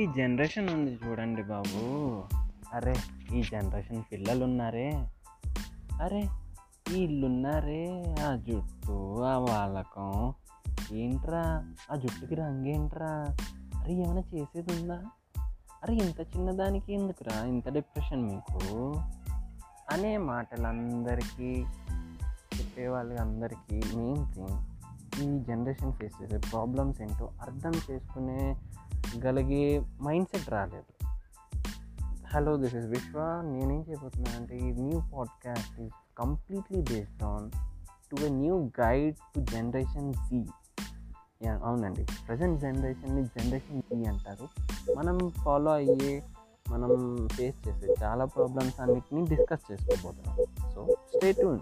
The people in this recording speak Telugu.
ఈ జనరేషన్ ఉంది చూడండి బాబు. అరే ఈ జనరేషన్ పిల్లలు ఉన్నారే అరే వీళ్ళున్నారే ఆ జుట్టు ఆ వాలకం. ఏంట్రా? ఆ జుట్టుకి రంగేంట్రా అరే ఏమైనా చేసేది ఉందా? అరే ఇంత చిన్నదానికి ఎందుకురా? ఇంత డిప్రెషన్ మీకు? అనే మాటలందరికీ చెప్పేవాళ్ళు అందరికీ మెయిన్ థింగ్ ఈ జనరేషన్ ఫేస్ చేసే ప్రాబ్లమ్స్ ఏంటో అర్థం చేసుకునే గలిగే మైండ్ సెట్ రాలేదు. హలో దిస్ ఇస్ విశ్వ నేనేం చేయబోతున్నానంటే ఈ new podcast is completely based on to a new guide to generation Z అవునండి. ప్రజెంట్ జనరేషన్ని జనరేషన్ జీ అంటారు. మనం ఫాలో అయ్యే మనం ఫేస్ చేసే చాలా ప్రాబ్లమ్స్ అన్నిటిని డిస్కస్ చేసుకోబోతున్నాం. So stay tune